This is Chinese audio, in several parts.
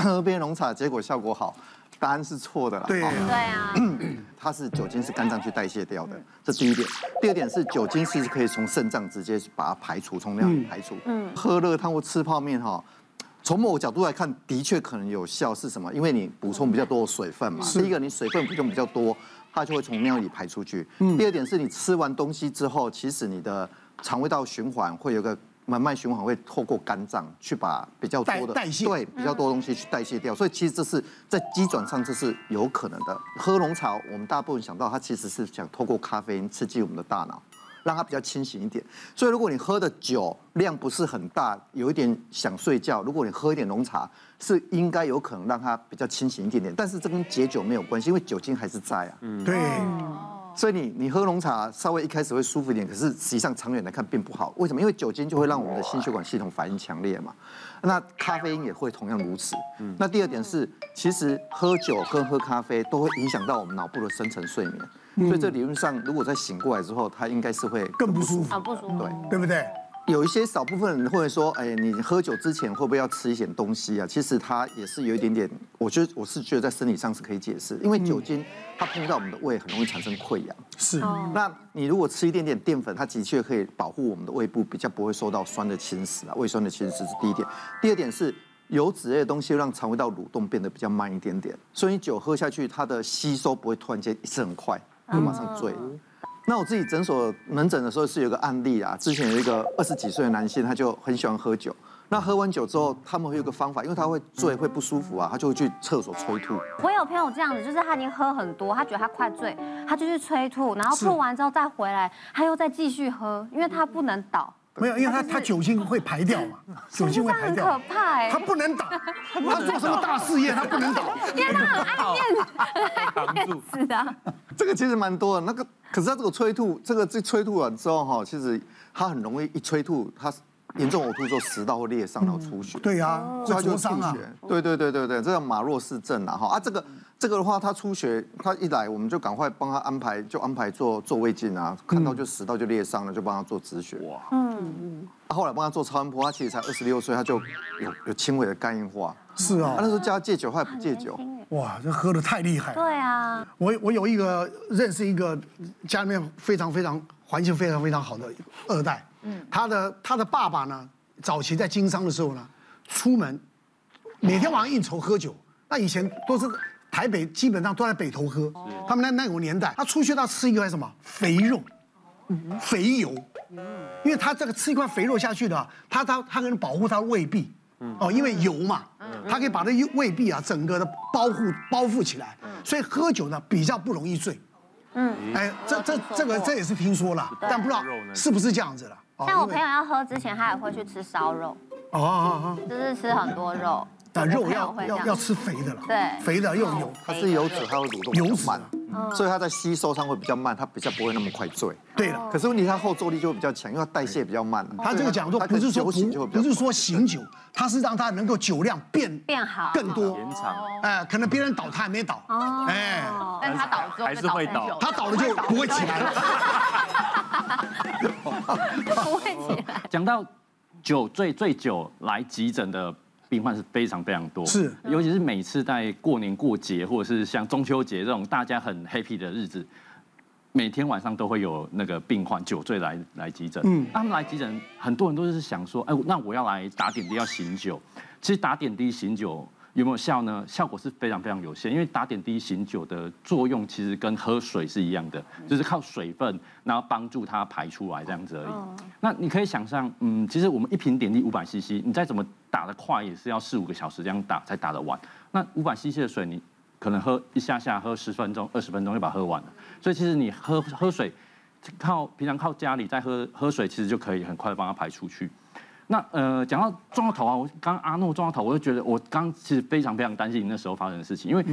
喝杯浓茶，结果效果好，答案是错的啦。对哦对啊，它是酒精是肝脏去代谢掉的，这第一点。第二点是酒精是可以从肾脏直接把它排除，从尿里排除。嗯，喝热汤或吃泡面哈，从某个角度来看，的确可能有效。是什么？因为你补充比较多的水分嘛。第一个，你水分补充比较多，它就会从尿里排出去。第二点是你吃完东西之后，其实你的肠胃道循环会有个。慢慢循环会透过肝脏去把比较多的代谢对比较多东西去代谢掉，所以其实这是在机转上这是有可能的。喝浓茶，我们大部分想到它其实是想透过咖啡因刺激我们的大脑，让它比较清醒一点。所以如果你喝的酒量不是很大，有一点想睡觉，如果你喝一点浓茶，是应该有可能让它比较清醒一点点。但是这跟解酒没有关系，因为酒精还是在啊。嗯，对。所以你你喝浓茶稍微一开始会舒服一点，可是实际上长远来看并不好。为什么？因为酒精就会让我们的心血管系统反应强烈嘛。那咖啡因也会同样如此。嗯那第二点是，其实喝酒跟喝咖啡都会影响到我们脑部的深层睡眠。所以这理论上，如果在醒过来之后，它应该是会更不舒服。啊，不舒服。对，对不对？有一些少部分人会说，哎，你喝酒之前会不会要吃一点东西啊？其实它也是有一点点，我觉得我是觉得在生理上是可以解释，因为酒精它碰到我们的胃很容易产生溃疡。是。那你如果吃一点点淀粉，它的确可以保护我们的胃部，比较不会受到酸的侵蚀啊，胃酸的侵蚀是第一点。第二点是油脂类的东西让肠胃道蠕动变得比较慢一点点，所以你酒喝下去，它的吸收不会突然间一次很快，就马上醉。那我自己诊所门诊的时候是有个案例啊，之前有一个二十几岁的男性，他就很喜欢喝酒。那喝完酒之后，他们会有个方法，因为他会醉会不舒服啊，他就会去厕所催吐。我有朋友这样子，就是他已经喝很多，他觉得他快醉，他就去催吐，然后吐完之后再回来，他又再继续喝，因为他不能倒。没有，因为他他酒精会排掉嘛，酒精会排掉。很可怕哎，他不能倒，他做什么大事业他不能倒，因为他很爱面子，爱面子的。这个其实蛮多的，那个可是他这个催吐，这个这催吐完之后哈，其实他很容易一催吐，他严重呕吐之后食道会裂伤，然后出血。对呀，所以他就灼伤啊。对对对对对，这叫马洛氏症啊哈啊这个。这个的话，他出血，他一来我们就赶快帮他安排，就安排做做胃镜啊，看到就食道就裂伤了，就帮他做止血。哇，嗯嗯。后来帮他做超音波，他其实才二十六岁，他就有有轻微的肝硬化。是啊。他那时候叫他戒酒，他也不戒酒。哇，这喝的太厉害。对啊。我我有一个认识一个家里面非常非常环境非常非常好的二代，嗯，他的他的爸爸呢，早期在经商的时候呢，出门每天晚上应酬喝酒，那以前都是。台北基本上都在北投喝，他们那那个年代，他出去他吃一块什么肥肉，肥油，因为他这个吃一块肥肉下去的，他他他可能保护他的胃壁，哦，因为油嘛，它可以把这胃壁啊整个的包覆包覆起来，所以喝酒呢比较不容易醉。嗯，哎，这这这个这也是听说了，但不知道是不是这样子了。像我朋友要喝之前，他也会去吃烧肉，哦哦哦，就是吃很多肉。但肉要要要吃肥的了，对，肥的又有，它是油脂，它会蠕动油脂慢，所以它在吸收上会比较慢，它比较不会那么快醉。对了，可是问题它后坐力就会比较强，因为它代谢比较慢。他这个讲座不是说不不是说醒酒，它是让它能够酒量变变好更多延长。哎，可能别人倒他还没倒，哎，但他倒之后还是会倒，他倒了就不会起来了，不会起来。讲到酒醉醉酒来急诊的。病患是非常非常多，是，尤其是每次在过年过节，或者是像中秋节这种大家很 happy 的日子，每天晚上都会有那个病患酒醉来来急诊。嗯，他们来急诊，很多人都是想说，哎，那我要来打点滴，要醒酒。其实打点滴醒酒有没有效呢？效果是非常非常有限，因为打点滴醒酒的作用其实跟喝水是一样的，就是靠水分，然后帮助它排出来这样子而已。那你可以想象，嗯，其实我们一瓶点滴五百 CC，你再怎么打得快，也是要四五个小时这样打才打得完。那五百 CC 的水，你可能喝一下下，喝十分钟、二十分钟就把它喝完了。所以其实你喝喝水，靠平常靠家里在喝喝水，其实就可以很快的帮它排出去。那呃，讲到撞到头啊，我刚刚阿诺撞到头，我就觉得我刚其实非常非常担心你那时候发生的事情，因为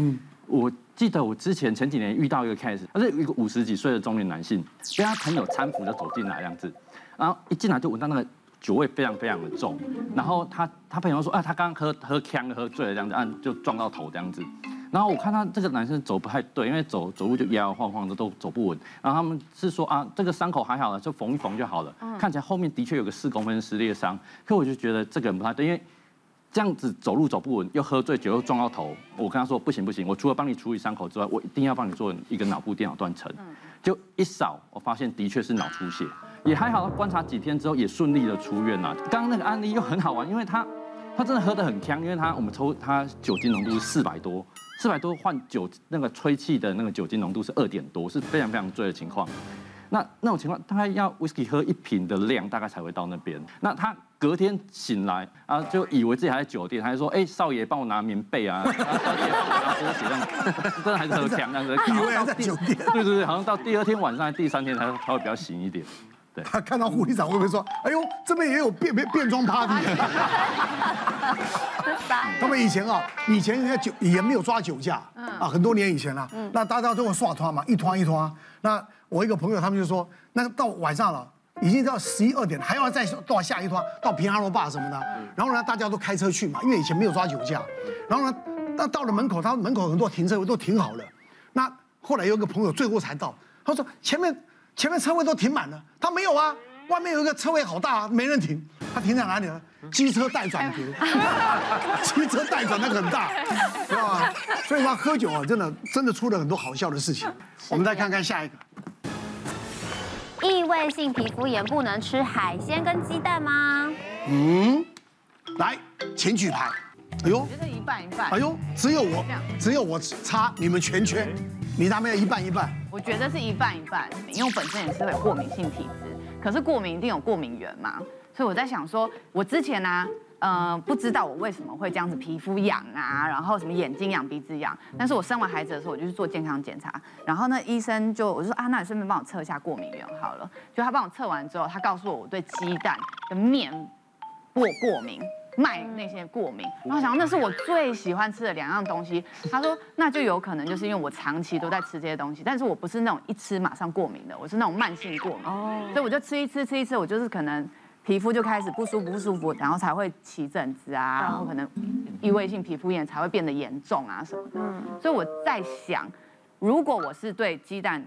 我记得我之前前几年遇到一个 case，他是一个五十几岁的中年男性，被他朋友搀扶着走进来这样子。然后一进来就闻到那个酒味非常非常的重，然后他他朋友说啊，他刚刚喝喝呛喝醉了这样子，啊就撞到头这样子。然后我看他这个男生走不太对，因为走走路就摇摇晃晃的都走不稳。然后他们是说啊，这个伤口还好了，就缝一缝就好了。看起来后面的确有个四公分撕裂伤，可我就觉得这个人不太对，因为这样子走路走不稳，又喝醉酒又撞到头，我跟他说不行不行，我除了帮你处理伤口之外，我一定要帮你做一个脑部电脑断层。就一扫，我发现的确是脑出血，也还好，观察几天之后也顺利的出院了。刚刚那个案例又很好玩，因为他他真的喝得很呛，因为他我们抽他酒精浓度是四百多，四百多换酒那个吹气的那个酒精浓度是二点多，是非常非常醉的情况。那那种情况，大概要 whisky 喝一瓶的量，大概才会到那边。那他隔天醒来啊，就以为自己还在酒店，他就说：“哎，少爷帮我拿棉被啊，小姐帮我拿拖鞋，这样真的还是很强，这样子。”以为还在酒店。对对对，好像到第二天晚上、第三天才才会比较醒一点。对。他看到护理长会不会说：“哎呦，这边也有变变变装 party？” 他们以前啊，以前人家酒也没有抓酒驾，啊，很多年以前了。那大家都会刷团嘛，一团一团。那我一个朋友，他们就说，那到晚上了，已经到十一二点，还要再到下一趟，到平安罗坝什么的。然后呢，大家都开车去嘛，因为以前没有抓酒驾。然后呢，那到了门口，他门口很多停车位都停好了。那后来有一个朋友最后才到，他说前面前面车位都停满了，他没有啊，外面有一个车位好大啊，没人停。他停在哪里呢？机车带转格，机车带转的很大，是吧？所以说喝酒啊，真的真的出了很多好笑的事情。我们再看看下一个。异位性皮肤炎不能吃海鲜跟鸡蛋吗？嗯，来，请举牌。哎呦，我觉得一半一半。哎呦，只有我，只有我擦，你们全缺。你那边一半一半。我觉得是一半一半，因为我本身也是会有过敏性体质，可是过敏一定有过敏源嘛，所以我在想说，我之前呢、啊。呃，不知道我为什么会这样子，皮肤痒啊，然后什么眼睛痒、鼻子痒。但是我生完孩子的时候，我就去做健康检查，然后呢，医生就我就说啊，那你顺便帮我测一下过敏源好了。就他帮我测完之后，他告诉我我对鸡蛋跟面过过敏，麦那些过敏。然后我想那是我最喜欢吃的两样东西。他说那就有可能就是因为我长期都在吃这些东西，但是我不是那种一吃马上过敏的，我是那种慢性过敏。哦。所以我就吃一吃吃一吃，我就是可能。皮肤就开始不舒服，不舒服，然后才会起疹子啊，然后可能异位性皮肤炎才会变得严重啊什么的。所以我在想，如果我是对鸡蛋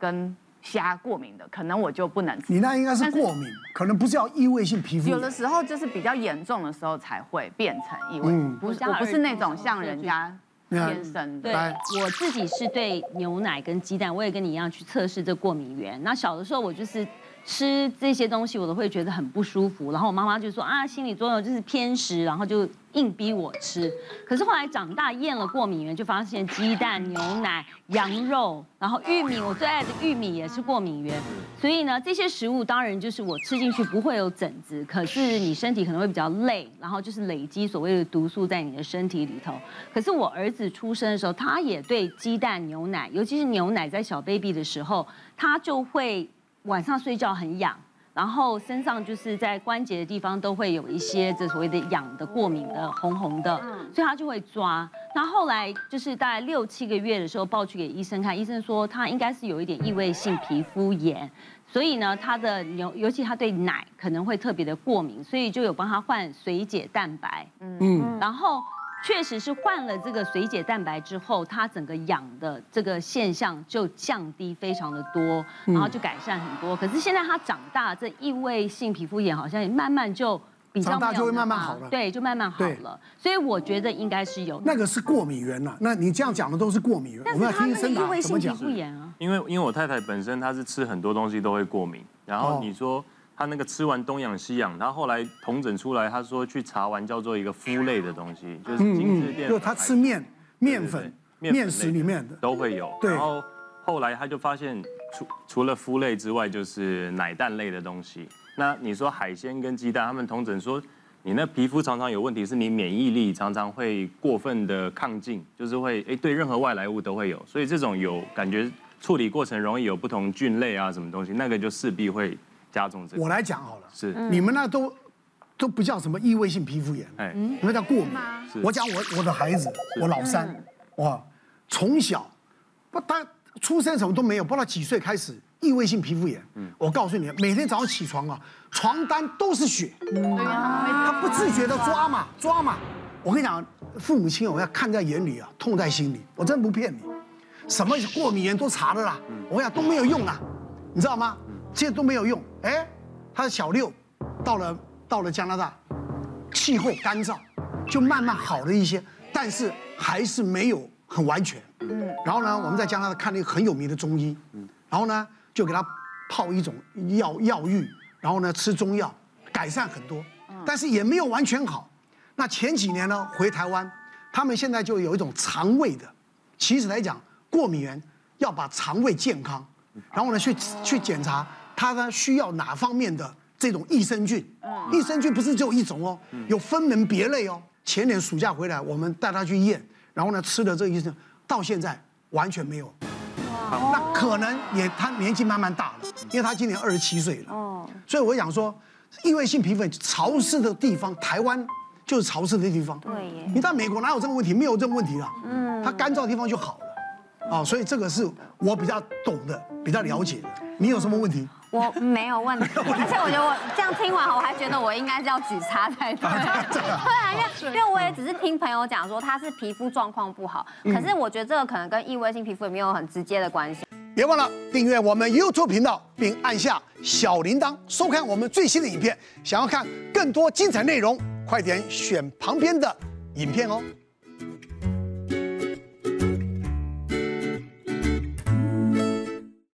跟虾过敏的，可能我就不能吃。你那应该是过敏，可能不是要异位性皮肤炎。有的时候就是比较严重的时候才会变成异位，不是我不是那种像人家天生的。对，我自己是对牛奶跟鸡蛋，我也跟你一样去测试这过敏源。那小的时候我就是。吃这些东西我都会觉得很不舒服，然后我妈妈就说啊，心理作用就是偏食，然后就硬逼我吃。可是后来长大验了过敏源，就发现鸡蛋、牛奶、羊肉，然后玉米，我最爱的玉米也是过敏源。所以呢，这些食物当然就是我吃进去不会有疹子，可是你身体可能会比较累，然后就是累积所谓的毒素在你的身体里头。可是我儿子出生的时候，他也对鸡蛋、牛奶，尤其是牛奶，在小 baby 的时候，他就会。晚上睡觉很痒，然后身上就是在关节的地方都会有一些这所谓的痒的过敏的红红的，所以他就会抓。那后来就是大概六七个月的时候抱去给医生看，医生说他应该是有一点异位性皮肤炎，所以呢他的尤尤其他对奶可能会特别的过敏，所以就有帮他换水解蛋白，嗯，然后。确实是换了这个水解蛋白之后，它整个痒的这个现象就降低非常的多，然后就改善很多。可是现在它长大，这异位性皮肤炎好像也慢慢就比较长大就会慢慢好了，对，就慢慢好了。所以我觉得应该是有那个是过敏源呐。那你这样讲的都是过敏源，我们要听医生讲。异位性皮肤炎啊，因为因为我太太本身她是吃很多东西都会过敏，然后你说。他那个吃完东养西养，他后来统整出来，他说去查完叫做一个麸类的东西，就是精致淀粉。就他吃面、面粉、面食里面的都会有。然后后来他就发现，除除了麸类之外，就是奶蛋类的东西。那你说海鲜跟鸡蛋，他们统整说，你那皮肤常常有问题，是你免疫力常常会过分的抗进，就是会哎对任何外来物都会有，所以这种有感觉处理过程容易有不同菌类啊什么东西，那个就势必会。加重这个，我来讲好了，是。你们那都都不叫什么异位性皮肤炎，哎，你们叫过敏。我讲我我的孩子，我老三，哇，从小不他出生什么都没有，不知道几岁开始异位性皮肤炎。嗯，我告诉你，每天早上起床啊，床单都是血，他不自觉的抓嘛抓嘛。我跟你讲，父母亲我要看在眼里啊，痛在心里，我真不骗你，什么过敏源都查了啦，我跟你讲都没有用啊，你知道吗？这些都没有用，哎，他的小六到了到了加拿大，气候干燥，就慢慢好了一些，但是还是没有很完全。嗯，然后呢，我们在加拿大看了一个很有名的中医，嗯，然后呢就给他泡一种药药浴，然后呢吃中药，改善很多，但是也没有完全好。那前几年呢回台湾，他们现在就有一种肠胃的，其实来讲过敏源要把肠胃健康，然后呢去去检查他呢需要哪方面的这种益生菌，益生菌不是只有一种哦，有分门别类哦。前年暑假回来，我们带他去验，然后呢吃的这个益生菌。到现在完全没有，那可能也他年纪慢慢大了，因为他今年二十七岁了。哦，所以我想说，异位性皮肤潮湿的地方，台湾就是潮湿的地方。对耶。你到美国哪有这个问题？没有这个问题了。嗯。它干燥的地方就好了。哦，所以这个是我比较懂的，比较了解的。你有什么问题？我没有问题，而且我觉得我这样听完，我还觉得我应该是要举叉才对。对啊，因为因为我也只是听朋友讲说他是皮肤状况不好，可是我觉得这个可能跟异位性皮肤也没有很直接的关系。别忘了订阅我们 YouTube 频道，并按下小铃铛，收看我们最新的影片。想要看更多精彩内容，快点选旁边的影片哦。